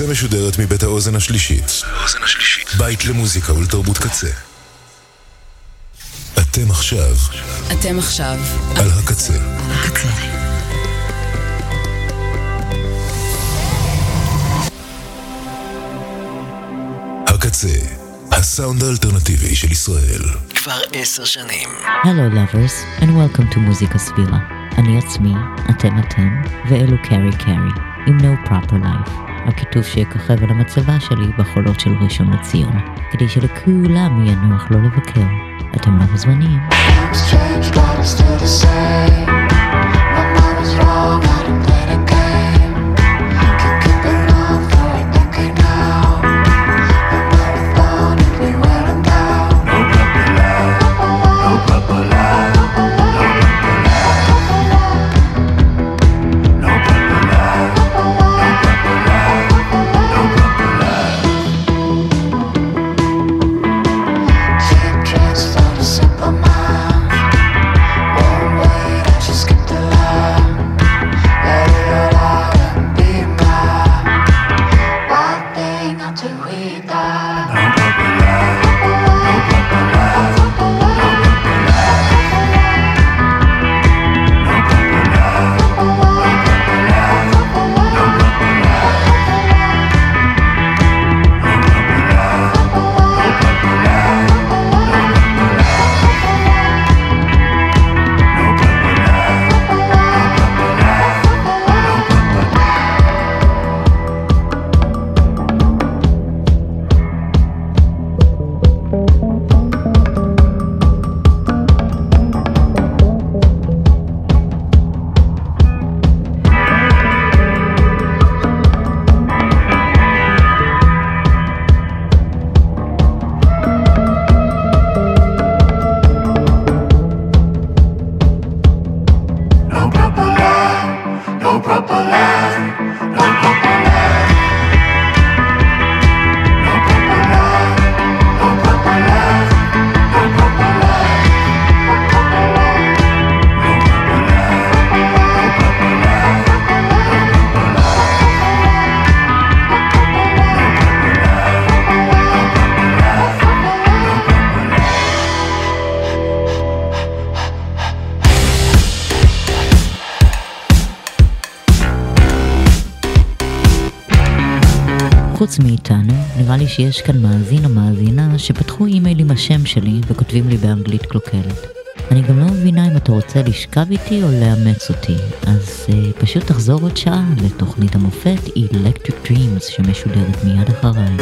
הקצה משודרת מבית האוזן השלישית. בית למוזיקה ולתרבות קצה. אתם עכשיו. אתם עכשיו. על הקצה. הקצה. הקצה. הסאונד האלטרנטיבי של ישראל. כבר עשר שנים. הלו, lovers, and welcome to מוזיקה סבירה. אני עצמי, אתם אתם, ואלו קרי קרי, עם No Proper Life. הכיתוב שיככב על המצבה שלי בחולות של ראשון לציון, כדי שלכולם יהיה נוח לא לבקר. אתם לא מוזמנים. Strange, but it's still the same. My mom is wrong, I don't חוץ מאיתנו, נראה לי שיש כאן מאזין או מאזינה שפתחו אימייל עם השם שלי וכותבים לי באנגלית קלוקלת. אני גם לא מבינה אם אתה רוצה לשכב איתי או לאמץ אותי, אז אה, פשוט תחזור עוד שעה לתוכנית המופת Electric Dreams שמשודרת מיד אחריי.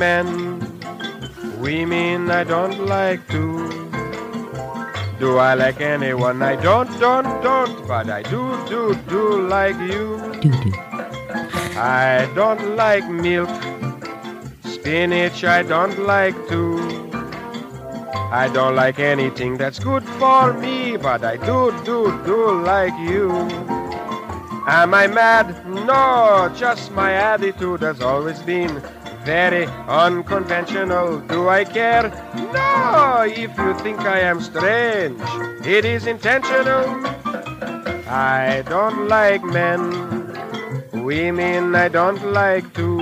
men. Women I don't like to. Do I like anyone? I don't, don't, don't, but I do, do, do like you. Do, do. I don't like milk. Spinach I don't like to. I don't like anything that's good for me, but I do, do, do like you. Am I mad? No, just my attitude has always been very unconventional. Do I care? No, if you think I am strange, it is intentional. I don't like men, women I don't like too.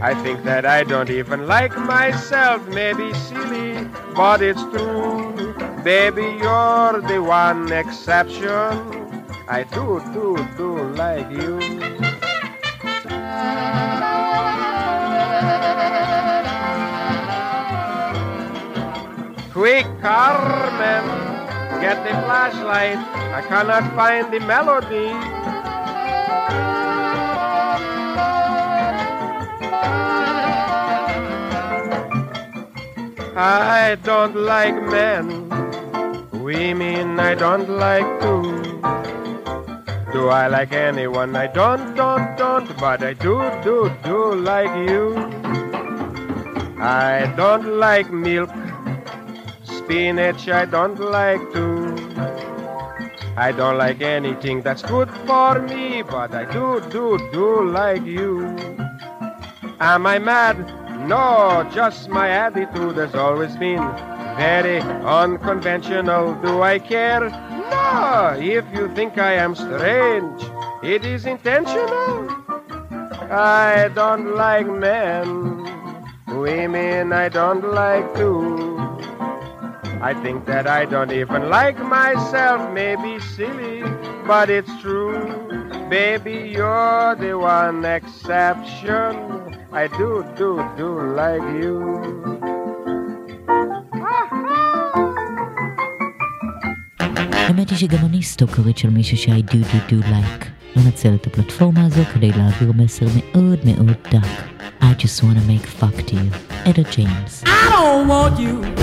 I think that I don't even like myself, maybe silly, but it's true. Baby, you're the one exception. I do, do, do like you. Quick, Carmen, get the flashlight. I cannot find the melody. I don't like men, women I don't like too. Do I like anyone? I don't, don't, don't, but I do, do, do like you. I don't like milk, spinach I don't like to. I don't like anything that's good for me, but I do, do, do like you. Am I mad? No, just my attitude has always been very unconventional. Do I care? No, if you think I am strange, it is intentional. I don't like men, women I don't like too. I think that I don't even like myself, maybe silly, but it's true. Baby, you're the one exception. I do, do, do like you. האמת היא שגם אני סטוקרית של מישהו ש-I do do do like. לנצל את הפלטפורמה הזו כדי להעביר מסר מאוד מאוד דק. I just wanna make fuck to you. אדה ג'יימס. I don't want you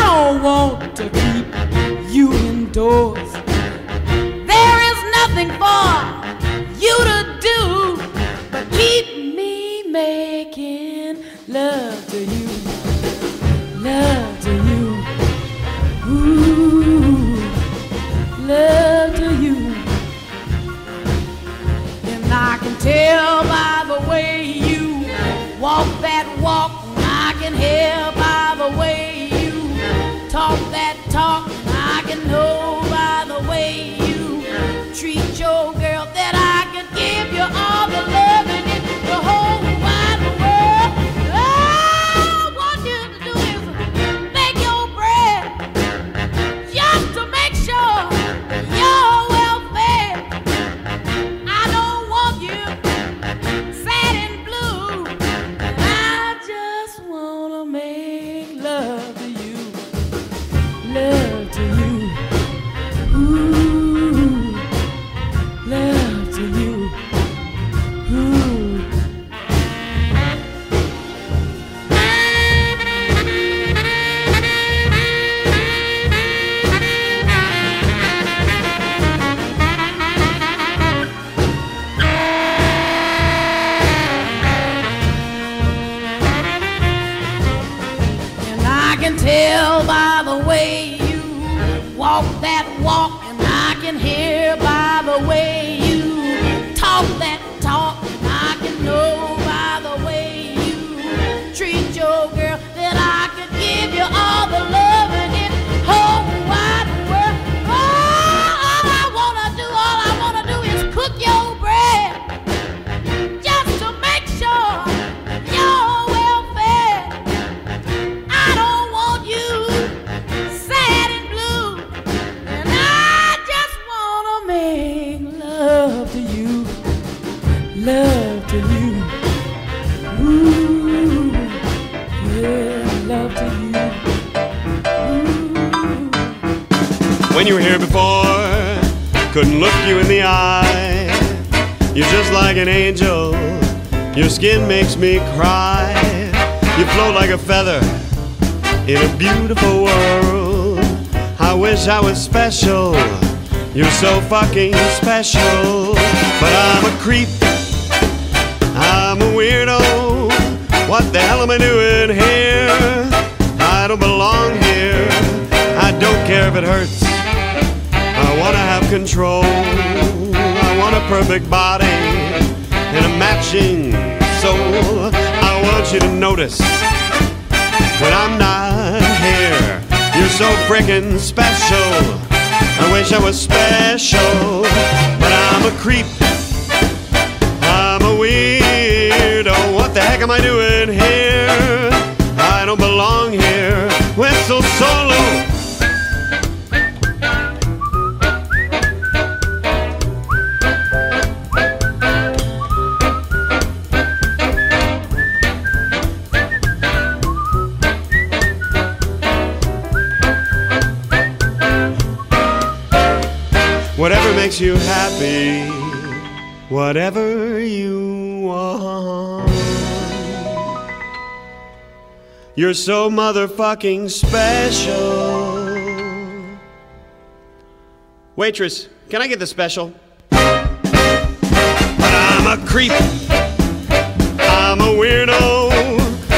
I don't want to keep you indoors. There is nothing for you to do but keep me making love to you. Love to you. Ooh, love to you. And I can tell by the way you walk that walk. I can hear talk that talk. I can know in a beautiful world. I wish I was special. You're so fucking special. But I'm a creep. I'm a weirdo. What the hell am I doing here? I don't belong here. I don't care if it hurts. I wanna have control. I want a perfect body and a matching soul. I want you to notice when I'm not so freaking special. I wish I was special, but I'm a creep. I'm a weirdo. What the heck am I doing here? I don't belong here. Makes you happy, whatever you want. You're so motherfucking special. Waitress, can I get the special? But I'm a creep. I'm a weirdo.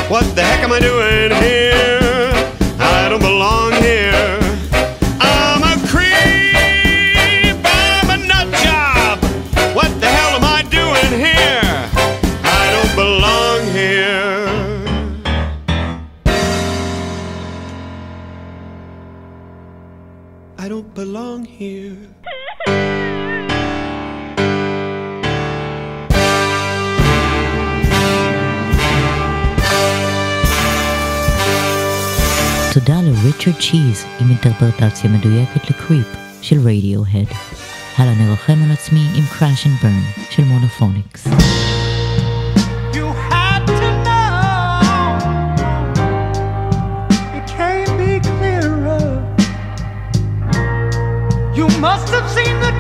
What the heck am I doing here? I don't belong here. Don't belong here. תודה לריצ'רד צ'יז עם אינטרפרטציה מדויקת לקריפ של רדיו-הד. הלאה נרחם על עצמי עם Crash and Burn של מונופוניקס. Must have seen the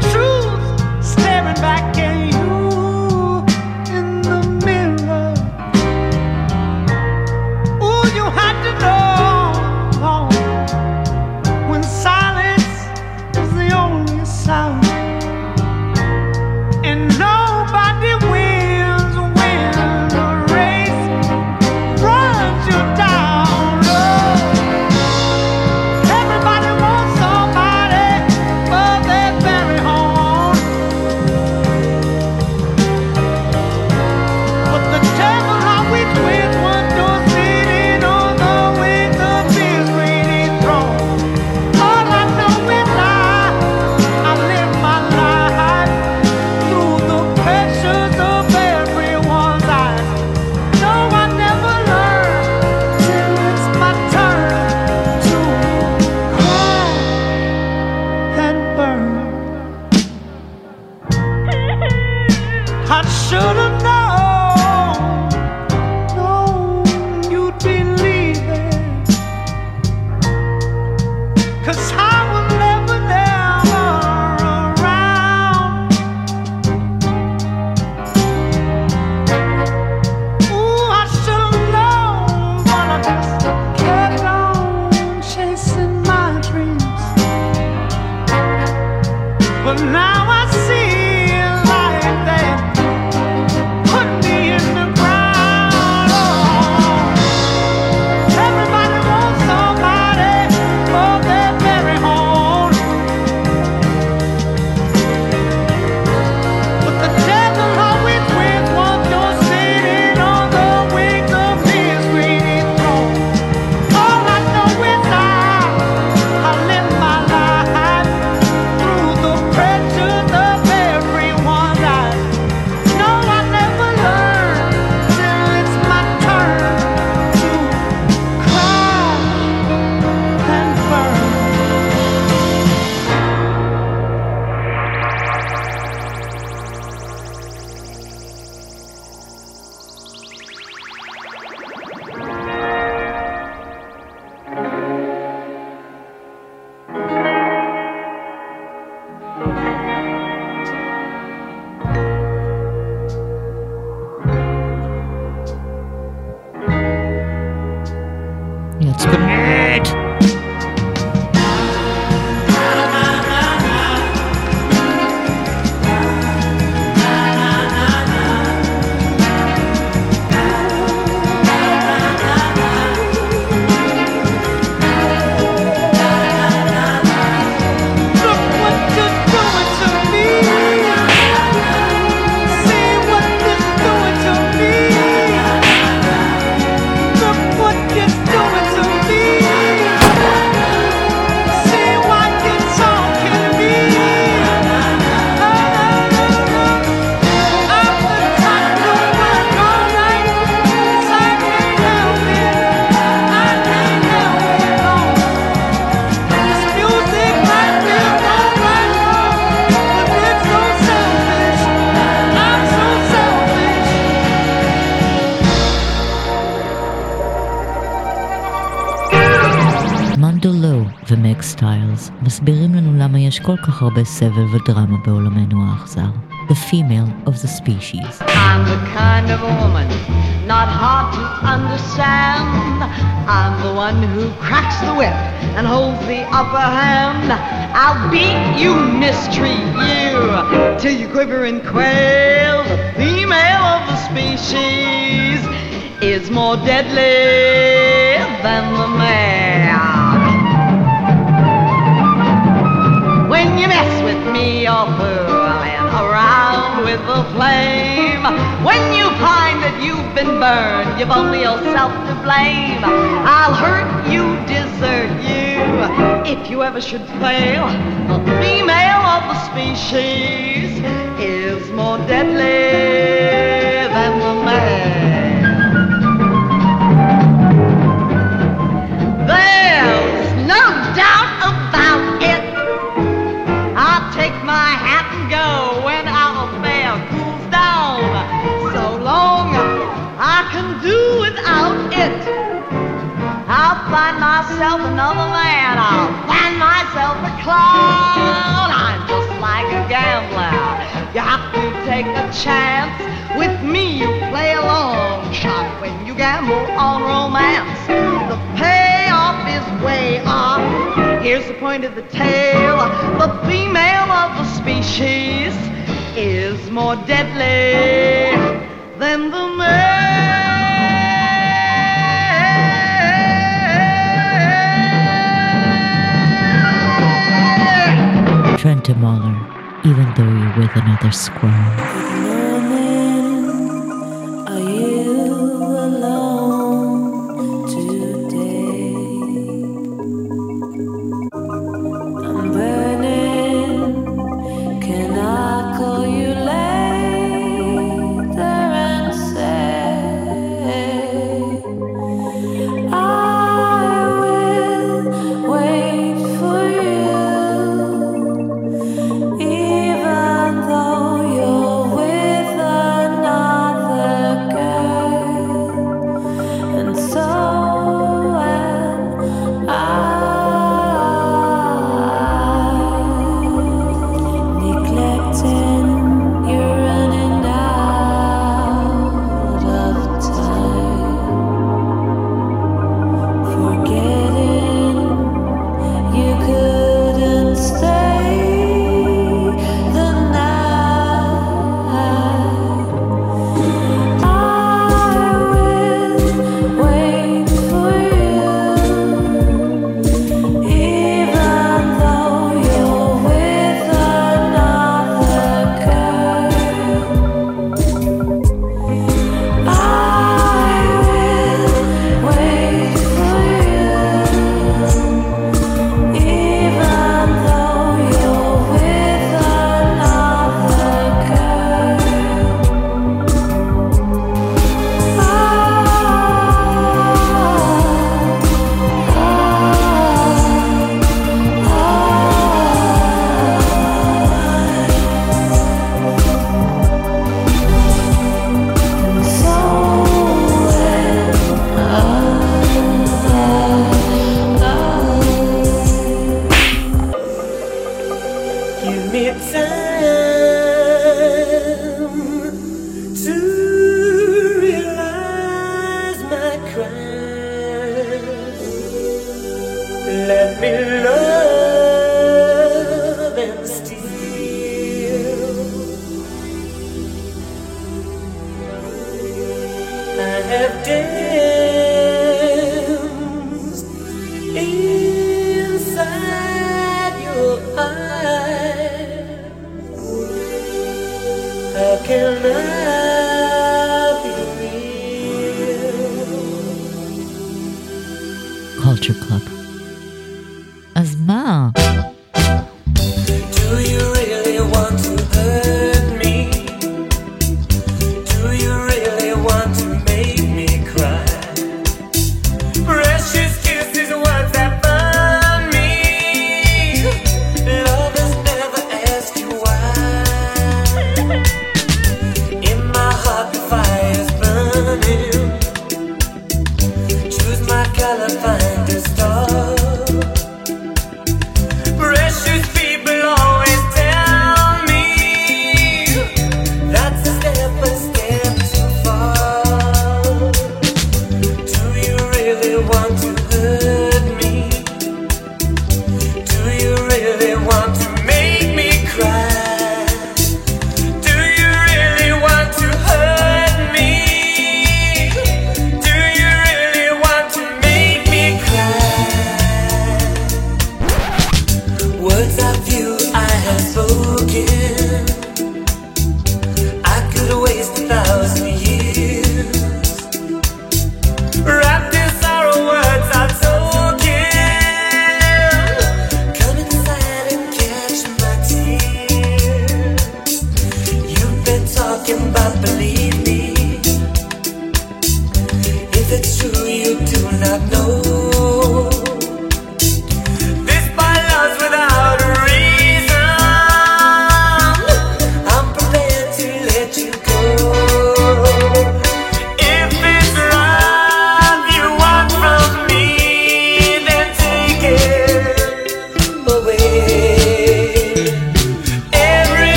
כל כך הרבה סבל ודרמה בעולמנו האכזר. The female of the species. I'm the kind of woman not hard to understand. I'm the one who cracks the whip and holds the upper hand. I'll beat you, mistreat you, till you quiver and quail. The female of the species is more deadly than the male. You mess with me, you're fooling around with the flame. When you find that you've been burned, you've only yourself to blame. I'll hurt you, desert you, if you ever should fail. The female of the species is more deadly than the male. I'll find myself another man. I'll find myself a clown. I'm just like a gambler. You have to take a chance. With me, you play a long shot when you gamble on romance. The payoff is way off. Here's the point of the tale. The female of the species is more deadly than the male. Trenta Mahler, even though you're with another squirrel.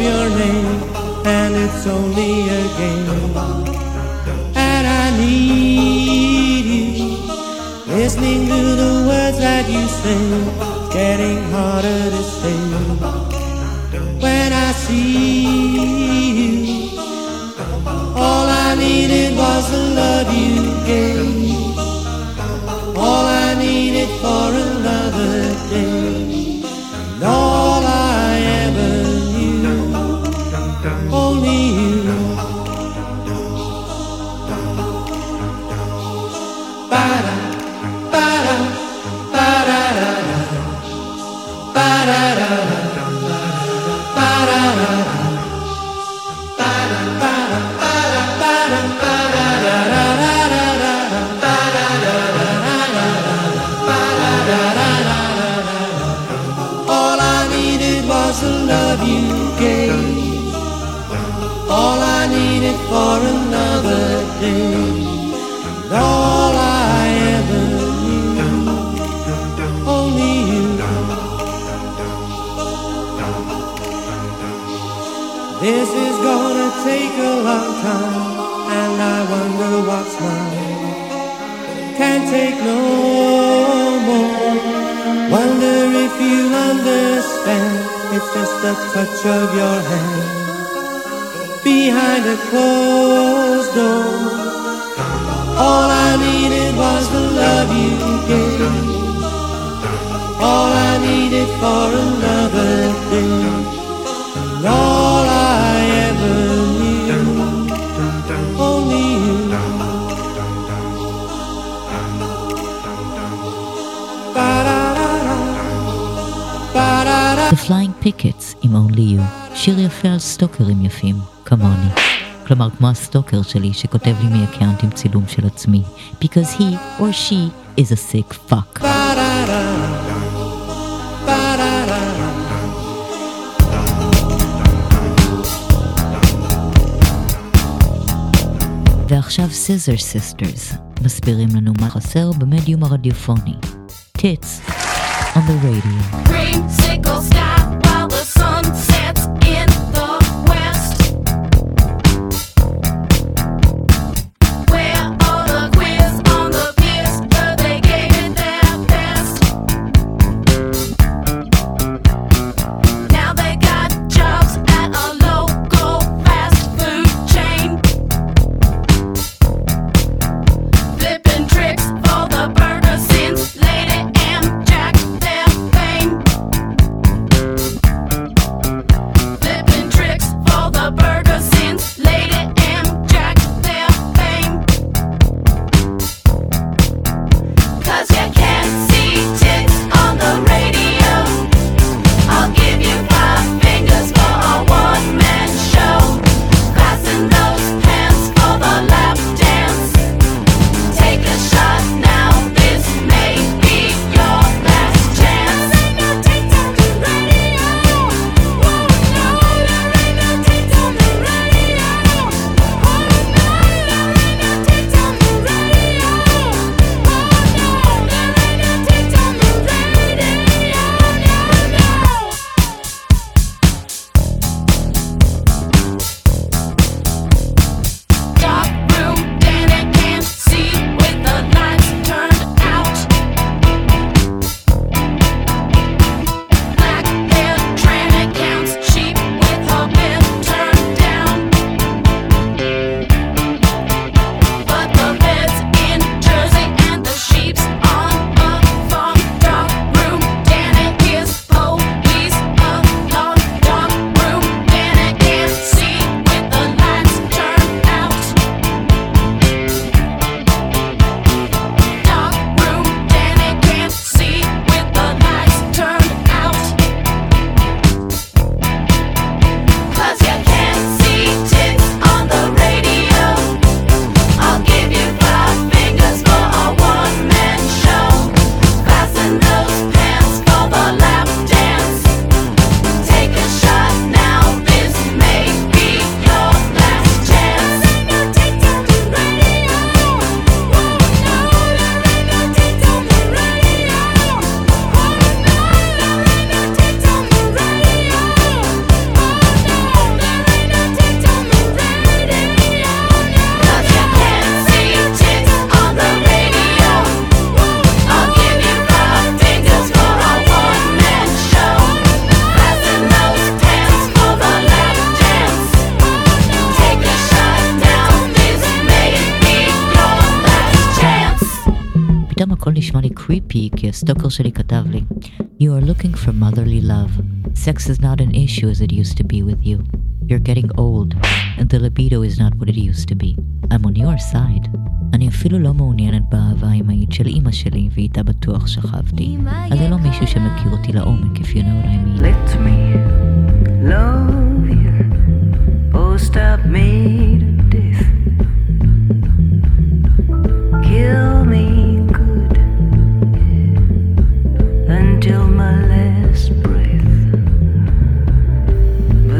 of your name, and it's only a game. And I need you, listening to the words that you say, getting harder to say. When I see you, all I needed was to love you gave. no more. Wonder if you understand, it's just the touch of your hand behind a closed door. All I needed was the love you gave. All I needed for another day. ליו, שיר יפה על סטוקרים יפים, כמוני. כלומר, כמו הסטוקר שלי שכותב לי מאקאונט עם צילום של עצמי. Because he or she is a sick fuck. ועכשיו סיזר סיסטרס מסבירים לנו מה חסר במדיום הרדיופוני. טיטס on the radio. Green, sickle. Stokel שלי כתב לי, You are looking for motherly love. Sex is not an issue as it used to be with you. You're getting old, and the libido is not what it used to be. I'm on your side. אני אפילו לא מעוניינת באהבה האמהית של אימא שלי, ואיתה בטוח שכבתי. אז זה לא מישהו שמכיר אותי לעומק, if you know what I mean. Let me love you, oh, stop me to death. Kill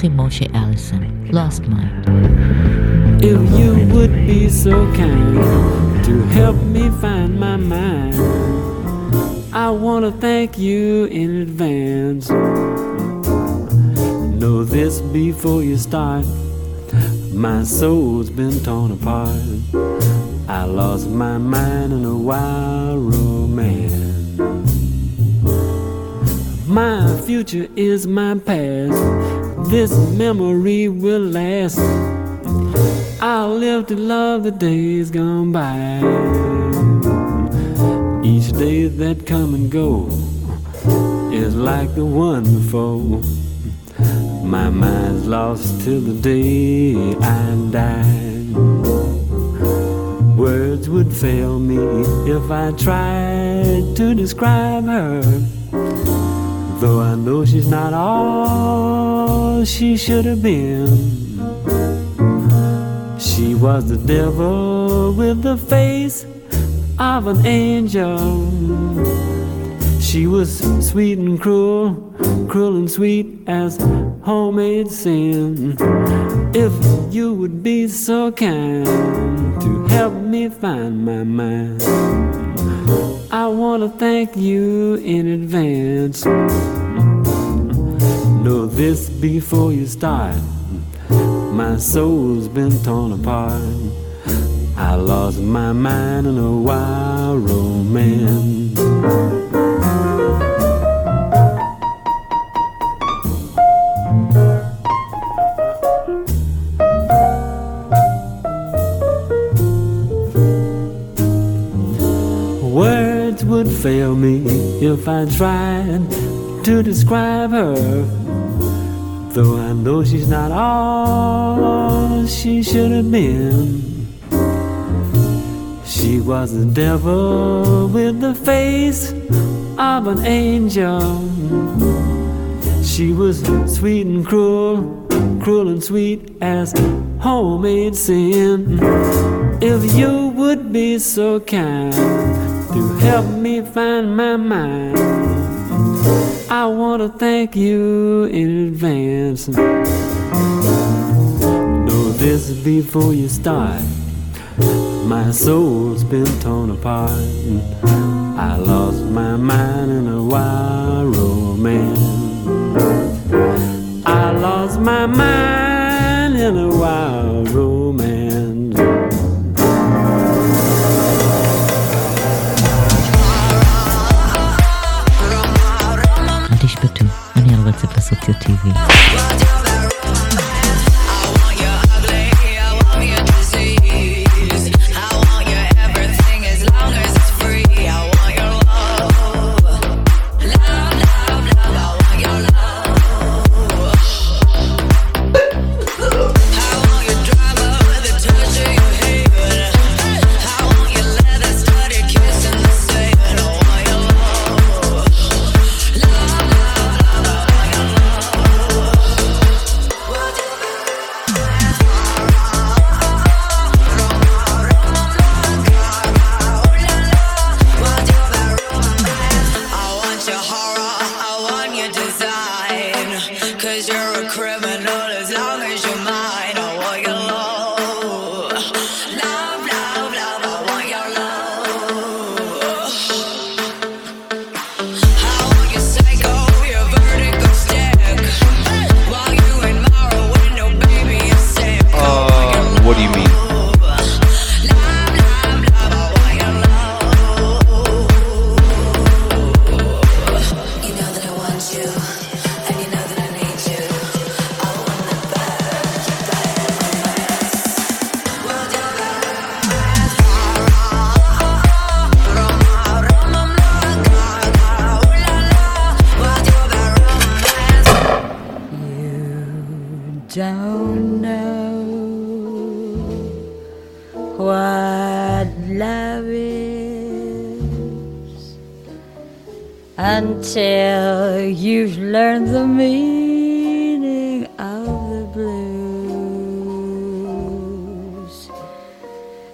Henry Mose Allison, Lost Mind. If you would be so kind to help me find my mind, I want to thank you in advance. Know this before you start. My soul's been torn apart. I lost my mind in a wild romance. My future is my past. This memory will last. I'll live to love the days gone by. Each day that come and go is like the one before. My mind's lost till the day I die. Words would fail me if I tried to describe her. Though I know she's not all she should have been. She was the devil with the face of an angel. She was sweet and cruel, cruel and sweet as homemade sin. If you would be so kind to help me find my mind, I want to thank you in advance. Know this before you start. My soul's been torn apart. I lost my mind in a wild romance. Fail me if I tried to describe her. Though I know she's not all she should have been. She was the devil with the face of an angel. She was sweet and cruel, cruel and sweet as homemade sin. If you would be so kind to help me find my mind, I want to thank you in advance. Know this before you start. My soul's been torn apart. I lost my mind in a wild romance. I lost my mind אני על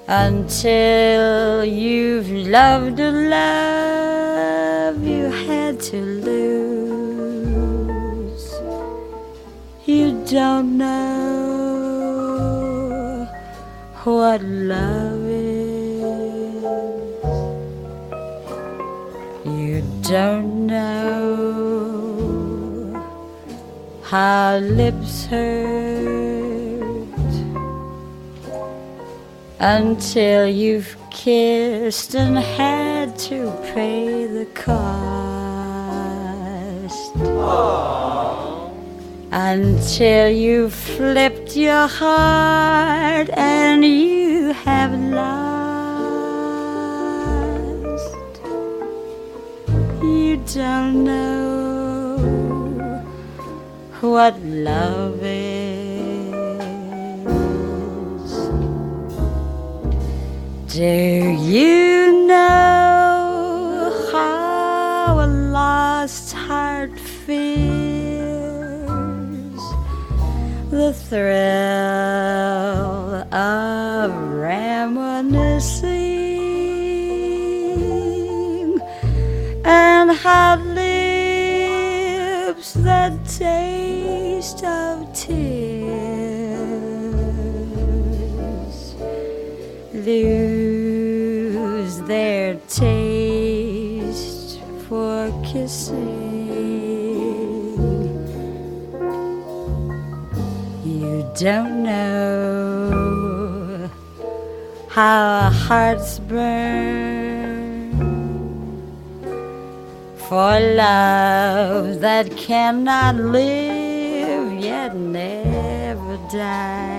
until you've loved a love you had to lose. You don't know what love is. You don't know how lips hurt. Until you've kissed and had to pay the cost. Until you've flipped your heart and you have lost. You don't know what love is. Do you know how a lost heart feels? The thrill of reminiscing and how lips that taste of tears lose their taste for kissing. You don't know how hearts burn for love that cannot live yet never dies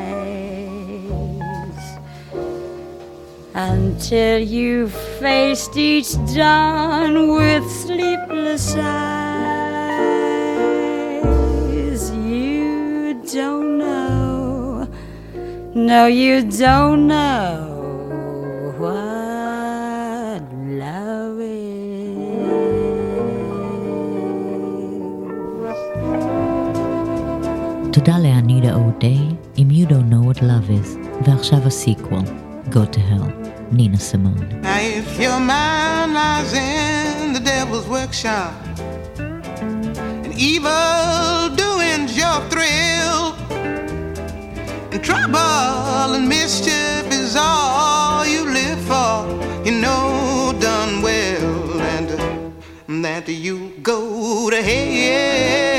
until you faced each dawn with sleepless eyes. You don't know, no, you don't know what love תודה לאנידה אודיי, אם You Don't Know What Love Is, ועכשיו הסיקוול, Go to Hell, Nina Simone. Now, if your mind lies in the devil's workshop and evil doing's your thrill, and trouble and mischief is all you live for, you know done well, and, and that you go to hell.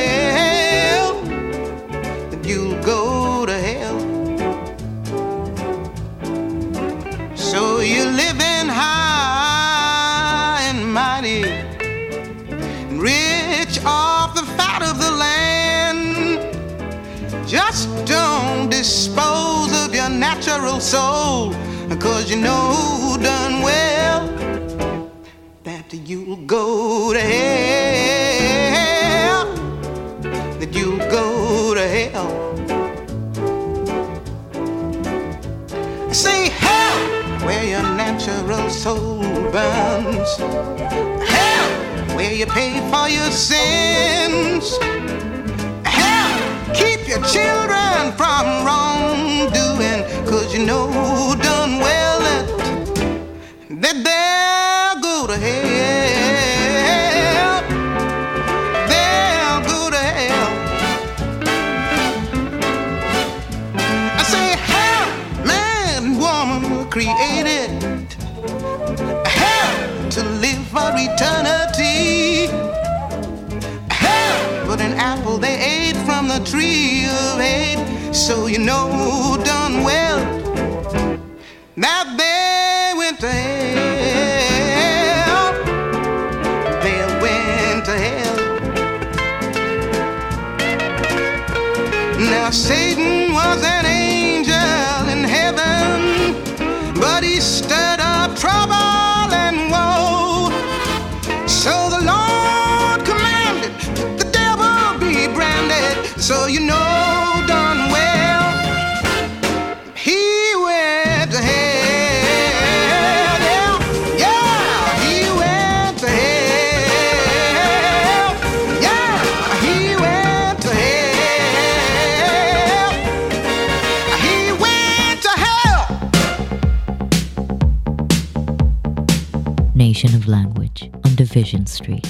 Dispose of your natural soul, cause you know done well that you'll go to hell, that you'll go to hell. Say hell where your natural soul burns. Hell where you pay for your sins. That they'll go to hell. They'll go to hell. I say hell, man, and woman were created hell to live for eternity. Hell, but an apple they ate from the tree of hate, so you know done well that they Now Division Street.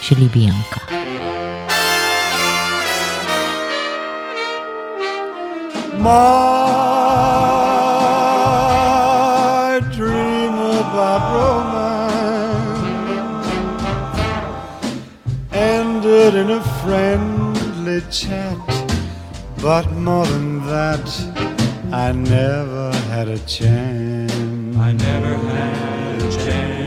czyli Bianka. My dream about romance ended in a friendly chat, but more than that, I never had a chance. I never had a chance.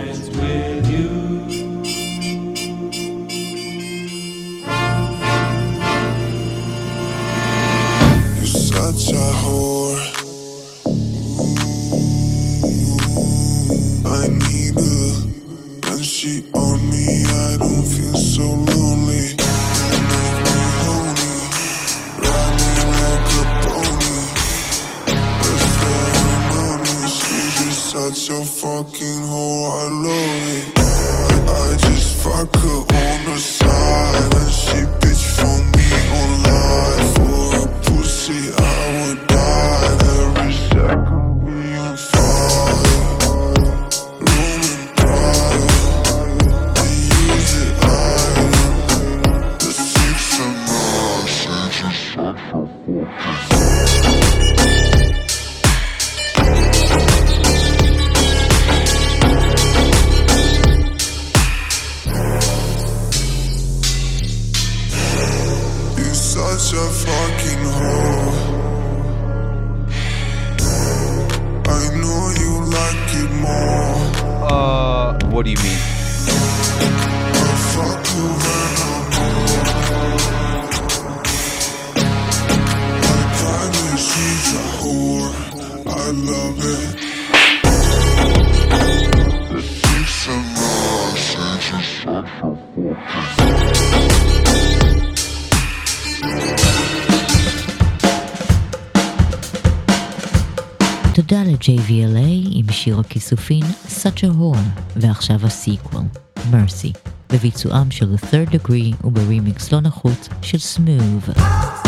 Such a whore. Ooh, I need her. When she on me, I don't feel so lonely. Like a pony. Just such a fucking whore. I love Love it. תודה ל-JVLA עם שיר הכיסופין Such a Whore, ועכשיו הסיקוול, Mercy, בביצועם של The Third Degree וברימיקס לא נחות של Smooth.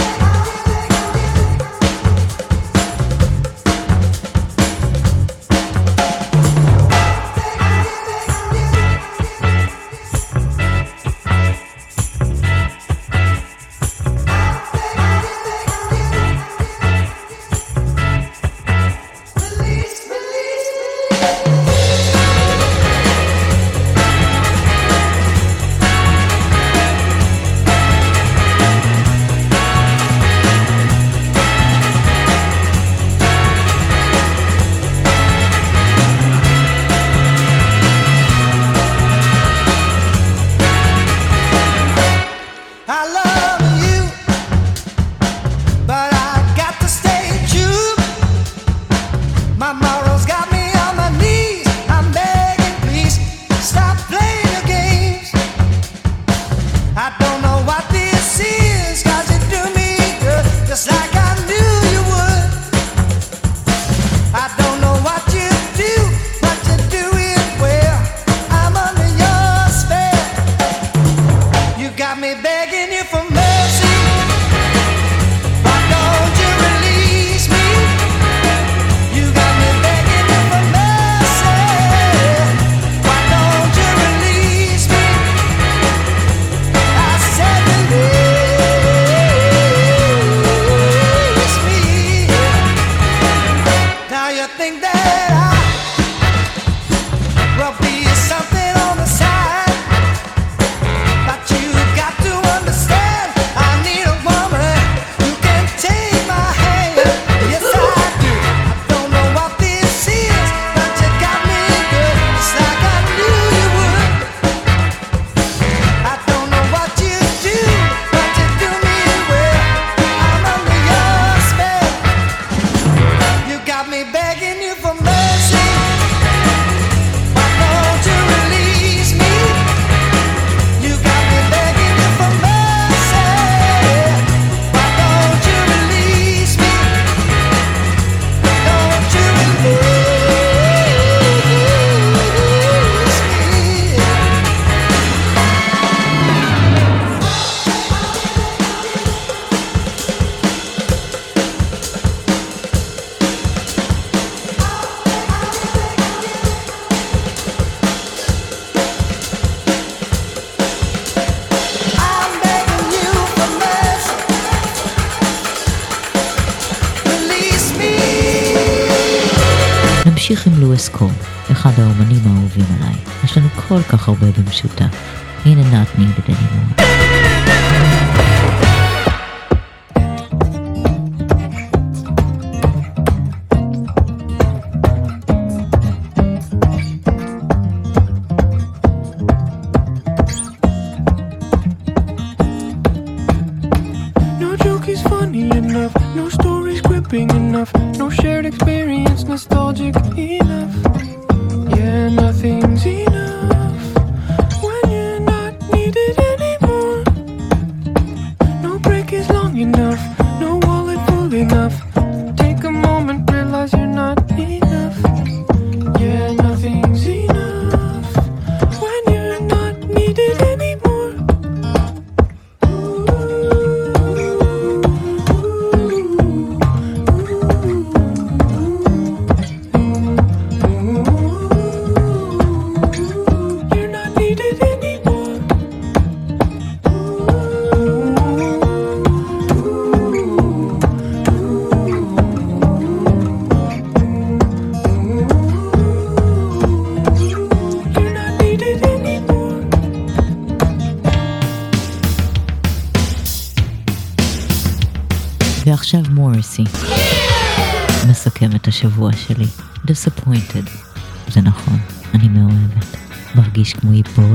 כל כך הרבה במשותף. הנה נתני לא בדנימון. אוהבת. זה נכון, אני מאוהבת. מרגיש כמו איפור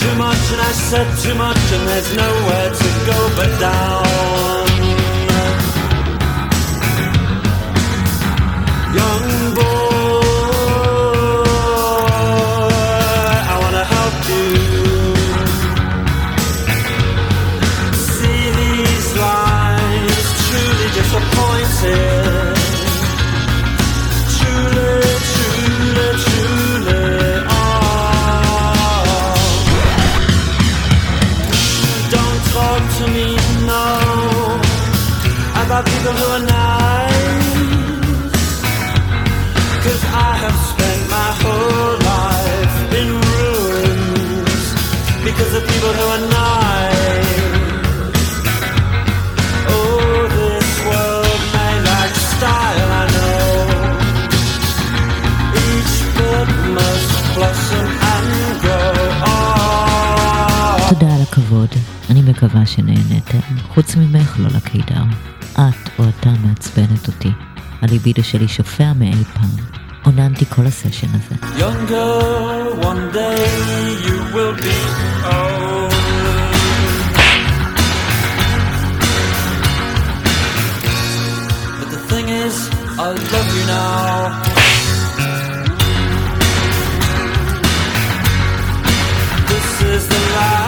too much and I said too much and there's nowhere to go but down. Young boy. מקווה שנהניתם, חוץ ממך, לא לקידר. את או אתה מעצבנת אותי. הליבידו שלי שופע מאי פעם. עוננתי כל הסשן הזה. Young girl, one This is the life.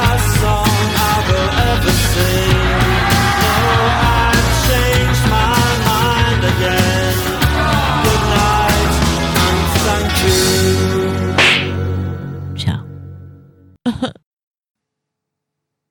say